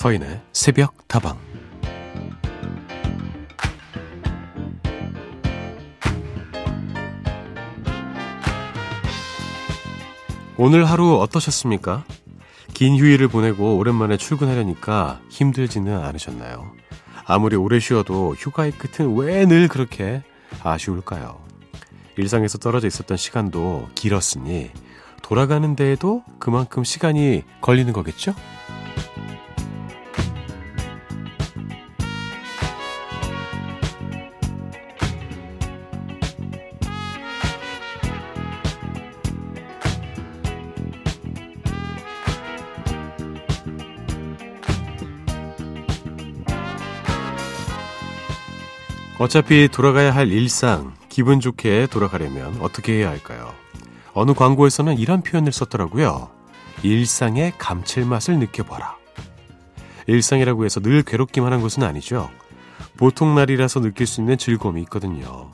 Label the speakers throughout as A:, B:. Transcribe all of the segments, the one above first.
A: 서인의 새벽 다방 오늘 하루 어떠셨습니까? 긴 휴일을 보내고 오랜만에 출근하려니까 힘들지는 않으셨나요? 아무리 오래 쉬어도 휴가의 끝은 왜 늘 그렇게 아쉬울까요? 일상에서 떨어져 있었던 시간도 길었으니 돌아가는 데에도 그만큼 시간이 걸리는 거겠죠? 어차피 돌아가야 할 일상, 기분 좋게 돌아가려면 어떻게 해야 할까요? 어느 광고에서는 이런 표현을 썼더라고요. 일상의 감칠맛을 느껴봐라. 일상이라고 해서 늘 괴롭기만 한 것은 아니죠. 보통 날이라서 느낄 수 있는 즐거움이 있거든요.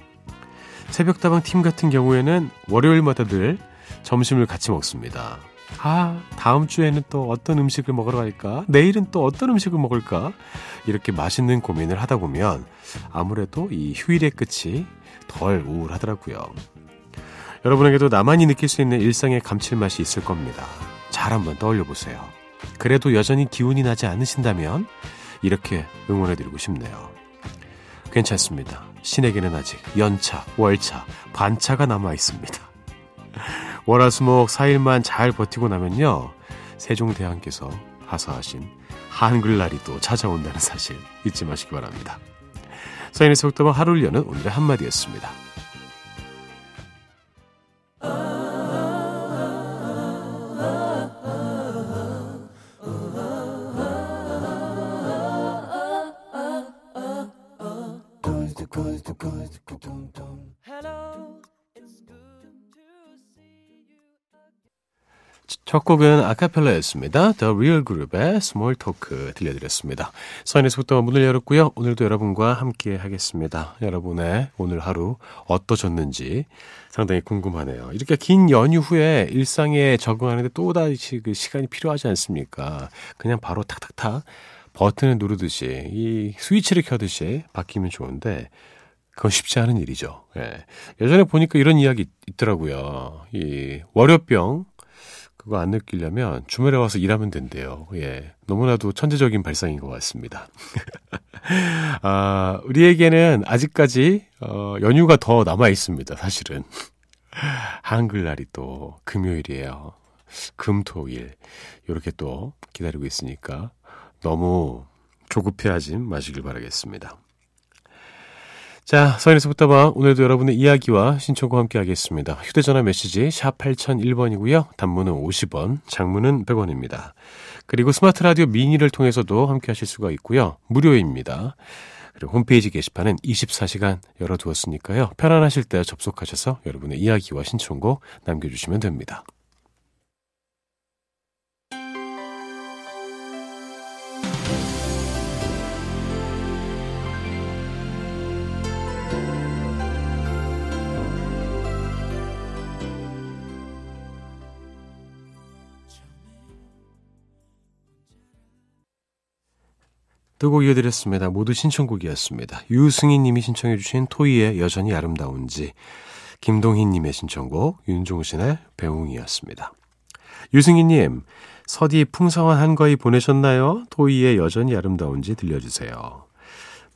A: 새벽다방 팀 같은 경우에는 월요일마다 늘 점심을 같이 먹습니다. 아, 다음 주에는 또 어떤 음식을 먹으러 갈까? 내일은 또 어떤 음식을 먹을까? 이렇게 맛있는 고민을 하다 보면 아무래도 이 휴일의 끝이 덜 우울하더라고요. 여러분에게도 나만이 느낄 수 있는 일상의 감칠맛이 있을 겁니다. 잘 한번 떠올려 보세요. 그래도 여전히 기운이 나지 않으신다면 이렇게 응원해드리고 싶네요. 괜찮습니다. 신에게는 아직 연차, 월차, 반차가 남아 있습니다. 월화수목 4일만 잘 버티고 나면요. 세종대왕께서 하사하신 한글날이 또 찾아온다는 사실 잊지 마시기 바랍니다. 사인의 속도방 하루를 여는 오늘의 한마디였습니다. 첫 곡은 아카펠라였습니다. The Real Group의 Small Talk 들려드렸습니다. 속도가 문을 열었고요. 오늘도 여러분과 함께 하겠습니다. 여러분의 오늘 하루 어떠셨는지 상당히 궁금하네요. 이렇게 긴 연휴 후에 일상에 적응하는데 또다시 그 시간이 필요하지 않습니까? 그냥 바로 탁탁탁 버튼을 누르듯이 이 스위치를 켜듯이 바뀌면 좋은데 그건 쉽지 않은 일이죠. 예. 예전에 보니까 이런 이야기 있더라고요. 이 월요병 그거 안 느끼려면 주말에 와서 일하면 된대요. 예. 너무나도 천재적인 발상인 것 같습니다. 아, 우리에게는 아직까지, 어, 연휴가 더 남아 있습니다. 사실은. 한글날이 또 금요일이에요. 금, 토, 일. 이렇게 또 기다리고 있으니까 너무 조급해하지 마시길 바라겠습니다. 자, 서인에서 붙어봐. 오늘도 여러분의 이야기와 신청과 함께 하겠습니다. 휴대전화 메시지 샵 8001번이고요. 단문은 50원, 장문은 100원입니다. 그리고 스마트 라디오 미니를 통해서도 함께 하실 수가 있고요. 무료입니다. 그리고 홈페이지 게시판은 24시간 열어두었으니까요. 편안하실 때 접속하셔서 여러분의 이야기와 신청곡 남겨주시면 됩니다. 두 곡 이어드렸습니다. 모두 신청곡이었습니다. 유승희 님이 신청해 주신 토이의 여전히 아름다운지 김동희 님의 신청곡 윤종신의 배웅이었습니다. 유승희 님 서디 풍성한 한거위 보내셨나요? 토이의 여전히 아름다운지 들려주세요.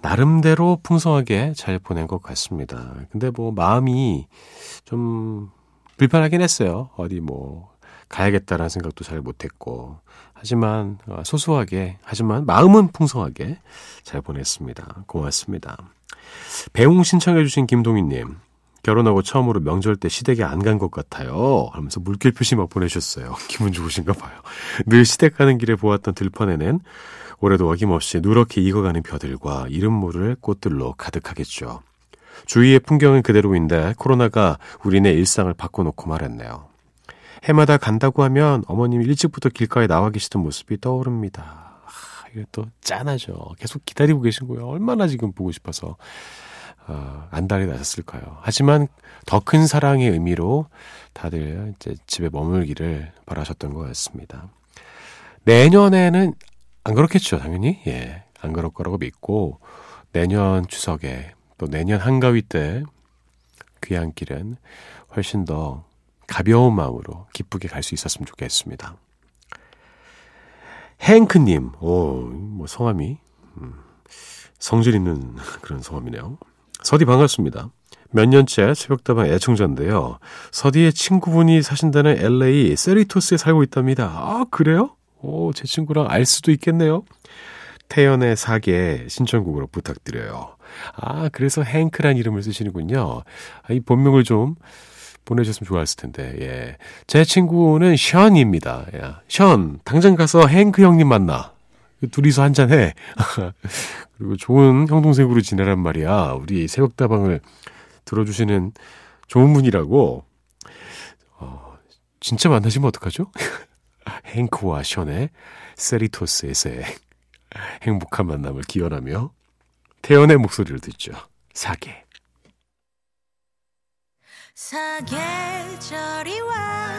A: 나름대로 풍성하게 잘 보낸 것 같습니다. 근데 뭐 마음이 좀 불편하긴 했어요. 어디 뭐 가야겠다라는 생각도 잘 못했고 하지만 어, 소소하게 하지만 마음은 풍성하게 잘 보냈습니다. 고맙습니다. 배웅 신청해 주신 김동희님 결혼하고 처음으로 명절 때 시댁에 안 간 것 같아요. 하면서 물결 표시 막 보내셨어요. 기분 좋으신가 봐요. 늘 시댁 가는 길에 보았던 들판에는 올해도 어김없이 누렇게 익어가는 벼들과 이름 모를 꽃들로 가득하겠죠. 주위의 풍경은 그대로인데 코로나가 우리네 일상을 바꿔놓고 말았네요. 해마다 간다고 하면 어머님이 일찍부터 길가에 나와 계시던 모습이 떠오릅니다. 아, 이게 또 짠하죠. 계속 기다리고 계신 거예요. 얼마나 지금 보고 싶어서 어, 안달이 나셨을까요? 하지만 더 큰 사랑의 의미로 다들 이제 집에 머물기를 바라셨던 것 같습니다. 내년에는 안 그렇겠죠, 당연히. 예. 안 그럴 거라고 믿고, 내년 추석에, 또 내년 한가위 때, 귀향길은 훨씬 더 가벼운 마음으로 기쁘게 갈 수 있었으면 좋겠습니다. 행크님, 오, 뭐 성함이, 음, 성질 있는 그런 성함이네요. 서디 반갑습니다. 몇 년째 새벽다방 애청자인데요. 서디의 친구분이 사신다는 LA 세리토스에 살고 있답니다. 아, 그래요? 오, 제 친구랑 알 수도 있겠네요. 태연의 사계 신청곡으로 부탁드려요. 아, 그래서 행크란 이름을 쓰시는군요. 아, 이 본명을 좀 보내주셨으면 좋았을 텐데, 예. 제 친구는 션입니다. 야, 션, 당장 가서 행크 형님 만나. 둘이서 한잔해. 그리고 좋은 형동생으로 지내란 말이야. 우리 새벽다방을 들어주시는 좋은 분이라고. 어, 진짜 만나시면 어떡하죠? 행크와 션의 세리토스에서의 행복한 만남을 기원하며 태연의 목소리를 듣죠. 사계. 사계절이 와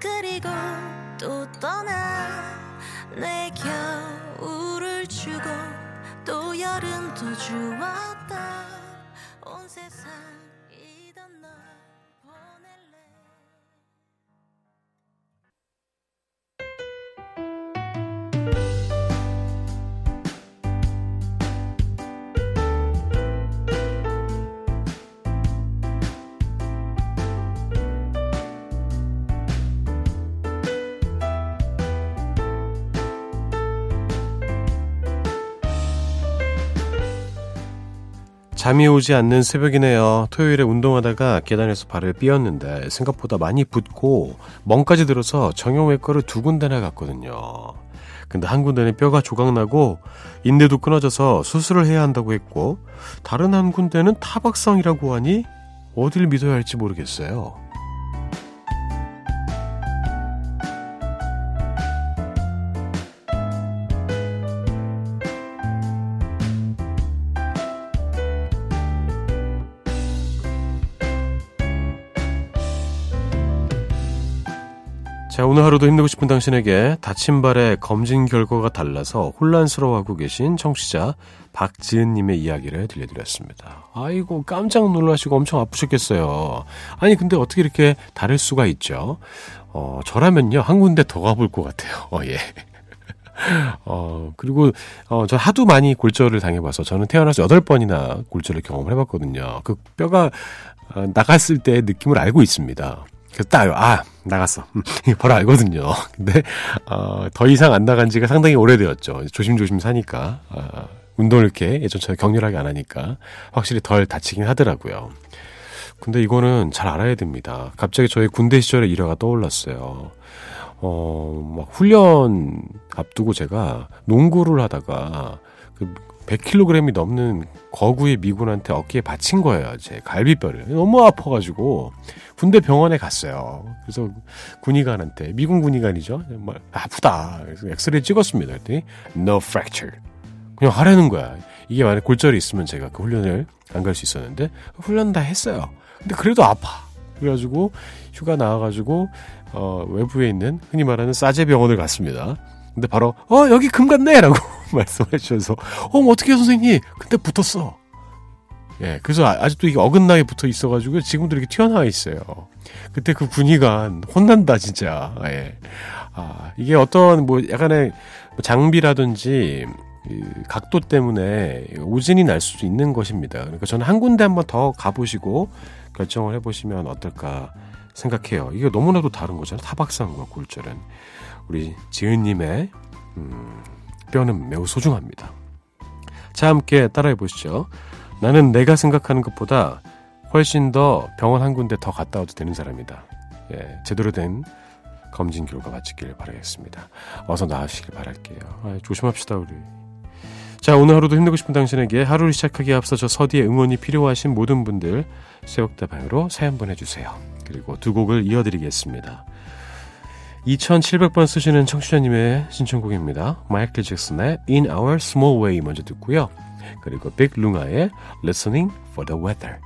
A: 그리고 또 떠나 내 겨울을 주고 또 여름도 주었다. 온 세상 잠이 오지 않는 새벽이네요. 토요일에 운동하다가 계단에서 발을 삐었는데 생각보다 많이 붓고 멍까지 들어서 정형외과를 두 군데나 갔거든요. 근데 한 군데는 뼈가 조각나고 인대도 끊어져서 수술을 해야 한다고 했고 다른 한 군데는 타박상이라고 하니 어딜 믿어야 할지 모르겠어요. 자, 오늘 하루도 힘내고 싶은 당신에게 다친 발의 검진 결과가 달라서 혼란스러워하고 계신 청취자 박지은님의 이야기를 들려드렸습니다. 아이고, 깜짝 놀라시고 엄청 아프셨겠어요. 아니, 근데 어떻게 이렇게 다를 수가 있죠? 어, 저라면요, 한 군데 더 가볼 것 같아요. 어, 예. 어, 그리고, 어, 저 하도 많이 골절을 당해봐서 저는 태어나서 8번이나 골절을 경험을 해봤거든요. 그 뼈가 어, 나갔을 때 느낌을 알고 있습니다. 그래서 딱, 아, 나갔어. 음, 바로 알거든요. 근데, 어, 더 이상 안 나간 지가 상당히 오래되었죠. 조심조심 사니까. 어, 운동을 이렇게 예전처럼 격렬하게 안 하니까 확실히 덜 다치긴 하더라고요. 근데 이거는 잘 알아야 됩니다. 갑자기 저희 군대 시절의 일화가 떠올랐어요. 어, 막 훈련 앞두고 제가 농구를 하다가 그 100kg이 넘는 거구의 미군한테 어깨에 받친 거예요. 제 갈비뼈를. 너무 아파가지고 군대 병원에 갔어요. 그래서 군의관한테 미군 군의관이죠. 정말 아프다. 그래서 엑스레이 찍었습니다. 그랬더니 no fracture. 그냥 하라는 거야. 이게 만약 골절이 있으면 제가 그 훈련을 안 갈 수 있었는데 훈련 다 했어요. 근데 그래도 아파. 그래가지고 휴가 나와가지고 어, 외부에 있는 흔히 말하는 싸제 병원을 갔습니다. 근데 바로 어 여기 금 같네라고 말씀해 주셔서 어뭐 어떻게 선생님? 근데 붙었어. 예 그래서 아, 아직도 이게 어긋나게 붙어 있어가지고 지금도 이렇게 튀어나와 있어요. 그때 그 군의관 혼난다 진짜. 예 아 이게 어떤 뭐 약간의 장비라든지 각도 때문에 오진이 날 수도 있는 것입니다. 그러니까 저는 한 군데 한번 더 가보시고 결정을 해보시면 어떨까 생각해요. 이게 너무나도 다른 거잖아요. 타박상과 골절은. 우리 지은님의 음, 뼈는 매우 소중합니다. 자, 함께 따라해 보시죠. 나는 내가 생각하는 것보다 훨씬 더 병원 한 군데 더 갔다 와도 되는 사람이다. 예, 제대로 된 검진 결과 마치길 바라겠습니다. 어서 나으시길 바랄게요. 아, 조심합시다, 우리. 자, 오늘 하루도 힘내고 싶은 당신에게 하루를 시작하기에 앞서 저 서디의 응원이 필요하신 모든 분들 새벽다방으로 사연 보내주세요. 그리고 두 곡을 이어드리겠습니다. 2700번 쓰시는 청취자님의 신청곡입니다. 마이클 잭슨의 In Our Small Way 먼저 듣고요. 그리고 빅 룽아의 Listening for the Weather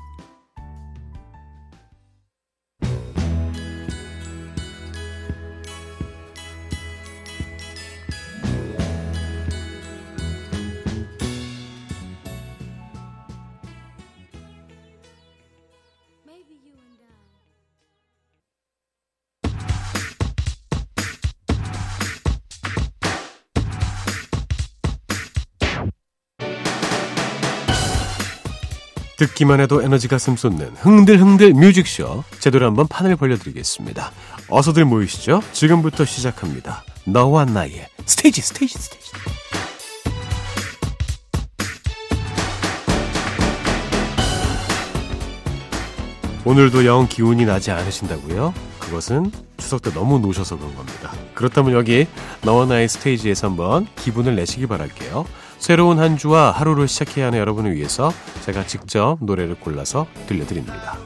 A: 듣기만 해도 에너지가 슴솟는 흥들흥들 뮤직쇼 제대로 한번 판을 벌려드리겠습니다. 어서들 모이시죠. 지금부터 시작합니다. 너와 나의 스테이지 스테이지 스테이지 오늘도 영 기운이 나지 않으신다고요? 그것은 추석 때 너무 노셔서 그런 겁니다. 그렇다면 여기 너와 나의 스테이지에서 한번 기분을 내시기 바랄게요. 새로운 한 주와 하루를 시작해야 하는 여러분을 위해서 제가 직접 노래를 골라서 들려드립니다.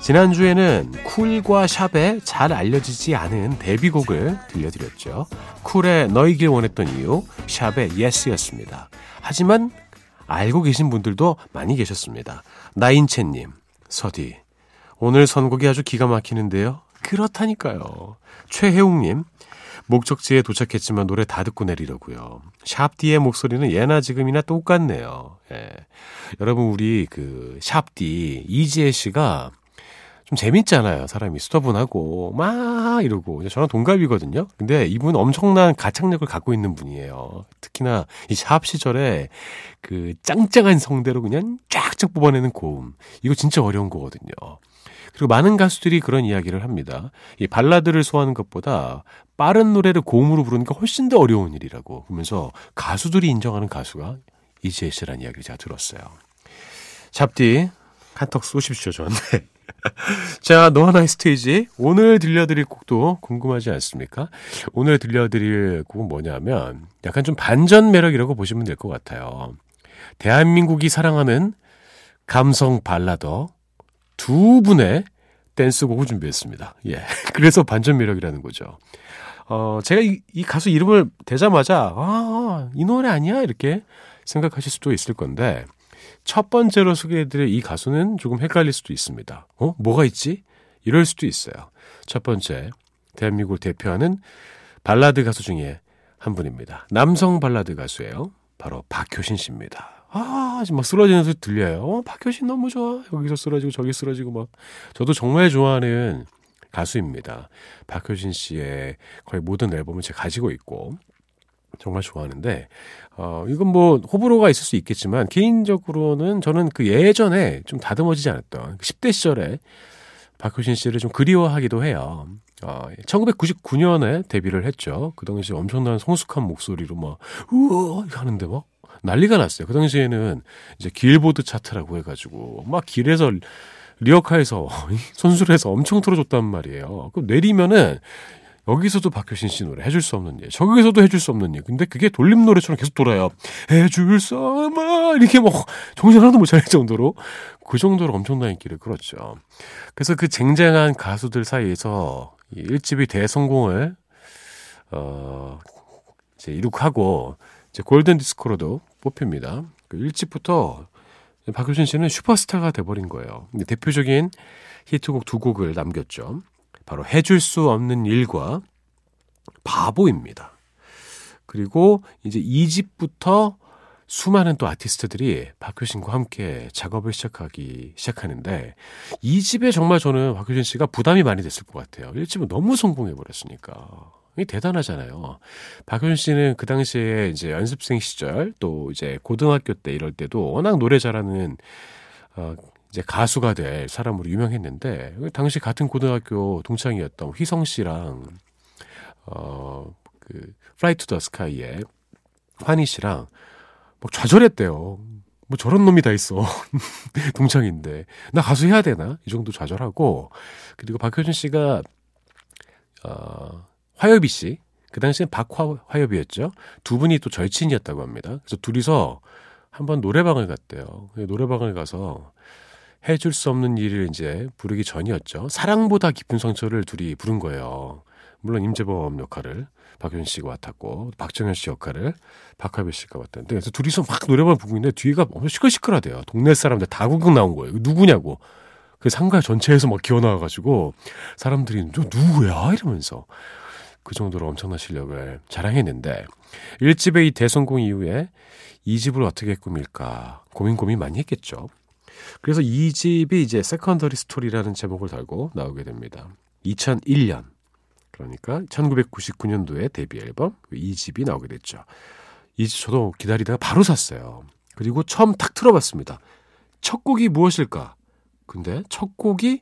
A: 지난주에는 쿨과 샵의 잘 알려지지 않은 데뷔곡을 들려드렸죠. 쿨의 너이길 원했던 이유, 샵의 예스였습니다. 하지만 알고 계신 분들도 많이 계셨습니다. 나인채님, 서디, 오늘 선곡이 아주 기가 막히는데요. 그렇다니까요. 최혜웅님, 목적지에 도착했지만 노래 다 듣고 내리려고요. 샵디의 목소리는 예나 지금이나 똑같네요. 예. 여러분 우리 그 샵디 이지혜 씨가 좀 재밌잖아요. 사람이 수더분하고 막 이러고 저는 동갑이거든요. 근데 이분 엄청난 가창력을 갖고 있는 분이에요. 특히나 이 샵 시절에 그 짱짱한 성대로 그냥 쫙쫙 뽑아내는 고음 이거 진짜 어려운 거거든요. 그리고 많은 가수들이 그런 이야기를 합니다. 이 발라드를 소화하는 것보다 빠른 노래를 고음으로 부르는 게 훨씬 더 어려운 일이라고 그러면서 가수들이 인정하는 가수가 이지혜 씨라는 이야기를 제가 들었어요. 잡디 한턱 쏘십시오 저한테. 자, 너 하나의 스테이지. 오늘 들려드릴 곡도 궁금하지 않습니까? 오늘 들려드릴 곡은 뭐냐면, 약간 좀 반전 매력이라고 보시면 될 것 같아요. 대한민국이 사랑하는 감성 발라더, 두 분의 댄스곡을 준비했습니다. 예. 그래서 반전 매력이라는 거죠. 어, 제가 이, 이 가수 이름을 대자마자, 아, 이 노래 아니야? 이렇게 생각하실 수도 있을 건데, 첫 번째로 소개해드릴 이 가수는 조금 헷갈릴 수도 있습니다. 어? 뭐가 있지? 이럴 수도 있어요. 첫 번째, 대한민국을 대표하는 발라드 가수 중에 한 분입니다. 남성 발라드 가수예요. 바로 박효신 씨입니다. 아, 지금 막 쓰러지는 소리 들려요. 어, 박효신 너무 좋아. 여기서 쓰러지고 저기 쓰러지고 막. 저도 정말 좋아하는 가수입니다. 박효신 씨의 거의 모든 앨범을 제가 가지고 있고 정말 좋아하는데 어 이건 뭐 호불호가 있을 수 있겠지만 개인적으로는 저는 그 예전에 좀 다듬어지지 않았던 10대 그 시절에 박효신 씨를 좀 그리워하기도 해요. 어, 1999년에 데뷔를 했죠. 그 당시 엄청난 성숙한 목소리로 막 우와 하는데 막 난리가 났어요. 그 당시에는 이제 길보드 차트라고 해가지고 막 길에서 리어카에서 손수를 해서 엄청 틀어줬단 말이에요. 그 내리면은 여기서도 박효신 씨 노래 해줄 수 없는 일, 저기서도 해줄 수 없는 일. 근데 그게 돌림 노래처럼 계속 돌아요. 해줄 수 없마 이렇게 뭐 정신 하나도 못 차릴 정도로 그 정도로 엄청난 인기를 끌었죠. 그래서 그 쟁쟁한 가수들 사이에서 이 1집이 대성공을 어 이제 이룩하고 이제 골든 디스코로도 뽑힙니다. 그 1집부터 박효신 씨는 슈퍼스타가 돼버린 거예요. 대표적인 히트곡 두 곡을 남겼죠. 바로 해줄 수 없는 일과 바보입니다. 그리고 이제 2집부터 수많은 또 아티스트들이 박효신과 함께 작업을 시작하기 시작하는데 2집에 정말 저는 박효신 씨가 부담이 많이 됐을 것 같아요. 1집은 너무 성공해 버렸으니까. 이 대단하잖아요. 박효신 씨는 그 당시에 이제 연습생 시절 또 이제 고등학교 때 이럴 때도 워낙 노래 잘하는 어 이제 가수가 될 사람으로 유명했는데 당시 같은 고등학교 동창이었던 휘성 씨랑 어그 플라이 투 더 스카이의 환희 씨랑 막 좌절했대요. 뭐 저런 놈이 다 있어. 동창인데. 나 가수 해야 되나? 이 정도 좌절하고. 그리고 박효준 씨가, 어, 화여비 씨. 그 당시엔 박화여비였죠. 두 분이 또 절친이었다고 합니다. 그래서 둘이서 한번 노래방을 갔대요. 노래방을 가서 해줄 수 없는 일을 이제 부르기 전이었죠. 사랑보다 깊은 상처를 둘이 부른 거예요. 물론 임재범 역할을 박효신 씨가 맡았고 박정현 씨 역할을 박하별 씨가 맡았는데 그래서 둘이서 막 노래방 부르고 있는데 뒤가 엄청 시끌시끌하대요. 동네 사람들 다 구경 나온 거예요. 누구냐고. 그 상가 전체에서 막 기어 나와가지고 사람들이 너 누구야 이러면서 그 정도로 엄청난 실력을 자랑했는데 1집의 이 대성공 이후에 2집을 어떻게 꾸밀까 고민 고민 많이 했겠죠. 그래서 2집이 이제 Secondary Story라는 제목을 달고 나오게 됩니다. 2001년 그러니까 1999년도에 데뷔 앨범 2집이 나오게 됐죠. 2집 저도 기다리다가 바로 샀어요. 그리고 처음 탁 틀어봤습니다. 첫 곡이 무엇일까? 근데 첫 곡이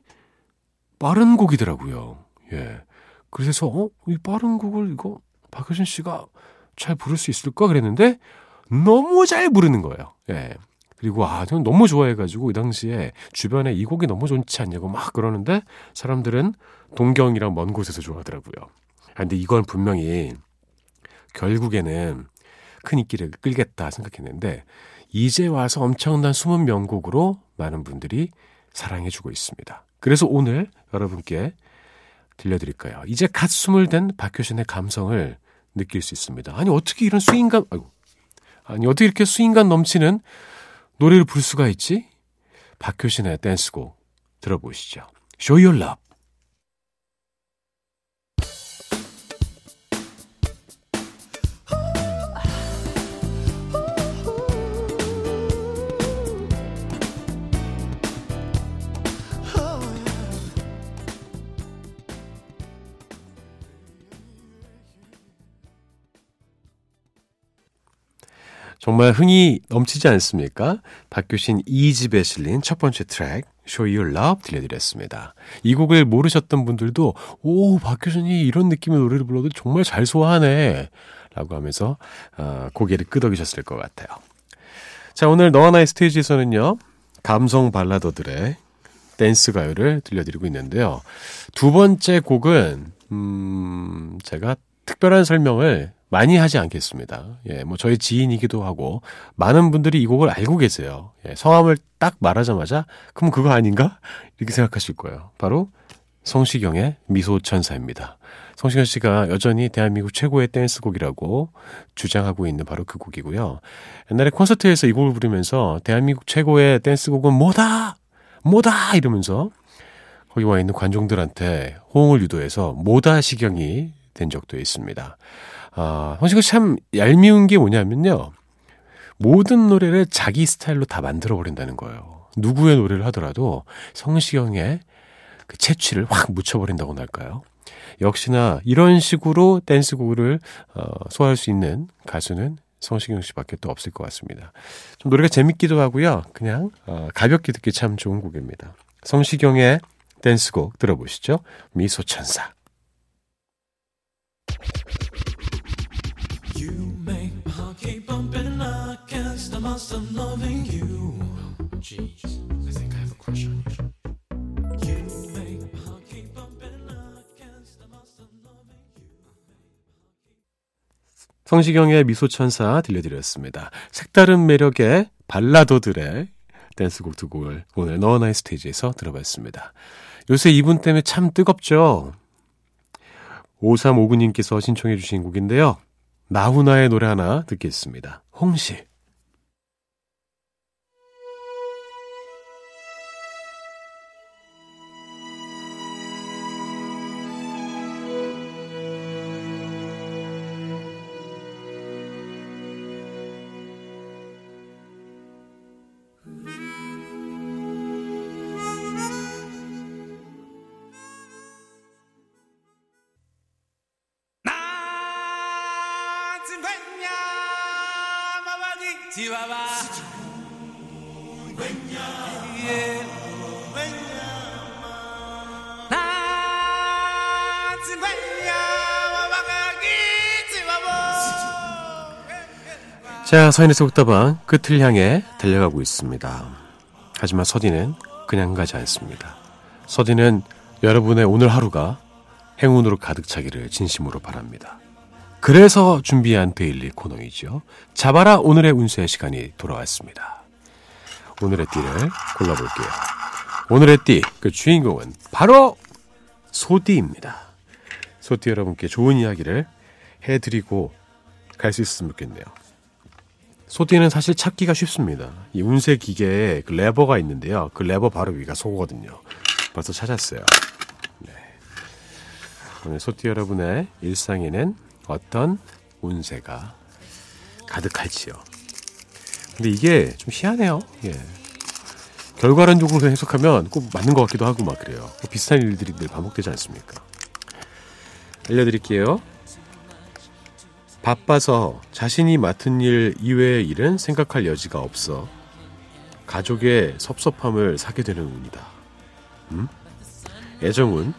A: 빠른 곡이더라고요. 예. 그래서, 어, 이 빠른 곡을 이거 박효신 씨가 잘 부를 수 있을까? 그랬는데 너무 잘 부르는 거예요. 예. 그리고 아, 저는 너무 좋아해가지고 이 당시에 주변에 이 곡이 너무 좋지 않냐고 막 그러는데 사람들은 동경이랑 먼 곳에서 좋아하더라고요. 아, 근데 이건 분명히 결국에는 큰 인기를 끌겠다 생각했는데 이제 와서 엄청난 숨은 명곡으로 많은 분들이 사랑해주고 있습니다. 그래서 오늘 여러분께 들려드릴까요? 이제 갓 숨을 댄 박효신의 감성을 느낄 수 있습니다. 아니 어떻게 이런 스윙감 아이고 아니 어떻게 이렇게 스윙감 넘치는 노래를 부를 수가 있지? 박효신의 댄스곡 들어보시죠. Show Your Love. 정말 흥이 넘치지 않습니까? 박효신 2집에 실린 첫 번째 트랙 Show Your Love 들려드렸습니다. 이 곡을 모르셨던 분들도 오 박효신이 이런 느낌의 노래를 불러도 정말 잘 소화하네 라고 하면서 어, 고개를 끄덕이셨을 것 같아요. 자 오늘 너와 나의 스테이지에서는요 감성 발라더들의 댄스 가요를 들려드리고 있는데요. 두 번째 곡은 음 제가 특별한 설명을 많이 하지 않겠습니다. 예, 뭐 저희 지인이기도 하고 많은 분들이 이 곡을 알고 계세요. 예, 성함을 딱 말하자마자 그럼 그거 아닌가? 이렇게 생각하실 거예요. 바로 성시경의 미소천사입니다. 성시경 씨가 여전히 대한민국 최고의 댄스곡이라고 주장하고 있는 바로 그 곡이고요. 옛날에 콘서트에서 이 곡을 부르면서 대한민국 최고의 댄스곡은 뭐다! 뭐다! 이러면서 거기 와 있는 관중들한테 호응을 유도해서 뭐다 시경이 된 적도 있습니다. 아, 성시경 참 얄미운 게 뭐냐면요. 모든 노래를 자기 스타일로 다 만들어 버린다는 거예요. 누구의 노래를 하더라도 성시경의 그 채취를 확 묻혀버린다고나 할까요? 역시나 이런 식으로 댄스곡을 어, 소화할 수 있는 가수는 성시경 씨밖에 또 없을 것 같습니다. 좀 노래가 재밌기도 하고요. 그냥 어, 가볍게 듣기 참 좋은 곡입니다. 성시경의 댄스곡 들어보시죠. 미소천사. You. I I make my heart keep bumping against the must have loving you. 성시경의 미소천사 들려드렸습니다. 색다른 매력의 발라더들의 댄스곡 두 곡을 오늘 너나의 스테이지에서 들어봤습니다. 요새 이분 때문에 참 뜨겁죠? 5359님께서 신청해 주신 곡인데요. 나훈아의 노래 하나 듣겠습니다. 홍시. 자, 서인의 속다방 끝을 향해 달려가고 있습니다. 하지만 서디는 그냥 가지 않습니다. 서디는 여러분의 오늘 하루가 행운으로 가득 차기를 진심으로 바랍니다. 그래서 준비한 데일리 코너이죠. 잡아라 오늘의 운세 시간이 돌아왔습니다. 오늘의 띠를 골라볼게요. 오늘의 띠, 그 주인공은 바로 소띠입니다. 소띠 여러분께 좋은 이야기를 해드리고 갈 수 있었으면 좋겠네요. 소띠는 사실 찾기가 쉽습니다. 이 운세 기계에 그 레버가 있는데요. 그 레버 바로 위가 소거든요. 벌써 찾았어요. 네. 오늘 소띠 여러분의 일상에는 어떤 운세가 가득할지요. 근데 이게 좀 희한해요. 예. 결과론적으로 해석하면 꼭 맞는 것 같기도 하고 막 그래요. 비슷한 일들이 늘 반복되지 않습니까? 알려드릴게요. 바빠서 자신이 맡은 일 이외의 일은 생각할 여지가 없어. 가족의 섭섭함을 사게 되는 운이다. 음? 애정은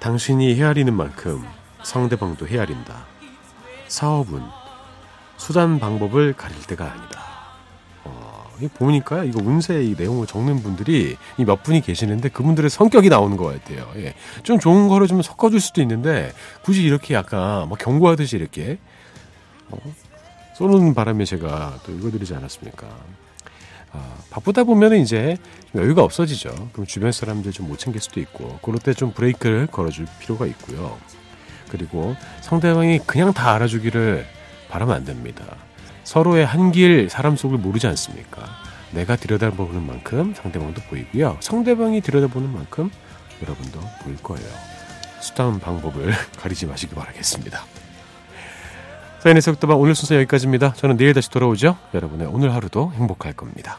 A: 당신이 헤아리는 만큼 상대방도 헤아린다. 사업은 수단 방법을 가릴 때가 아니다. 어, 보니까 이거 운세 이 내용을 적는 분들이 몇 분이 계시는데 그분들의 성격이 나오는 것 같아요. 예. 좀 좋은 거를 좀 섞어줄 수도 있는데 굳이 이렇게 약간 뭐 경고하듯이 이렇게 어, 쏘는 바람에 제가 또 읽어드리지 않았습니까? 아, 바쁘다 보면 이제 여유가 없어지죠. 그럼 주변 사람들 좀 못 챙길 수도 있고, 그럴 때 좀 브레이크를 걸어줄 필요가 있고요. 그리고 상대방이 그냥 다 알아주기를 바라면 안 됩니다. 서로의 한길 사람 속을 모르지 않습니까? 내가 들여다보는 만큼 상대방도 보이고요. 상대방이 들여다보는 만큼 여러분도 보일 거예요. 수다운 방법을 가리지 마시기 바라겠습니다. 사인의 속도방 오늘 순서 여기까지입니다. 저는 내일 다시 돌아오죠. 여러분의 오늘 하루도 행복할 겁니다.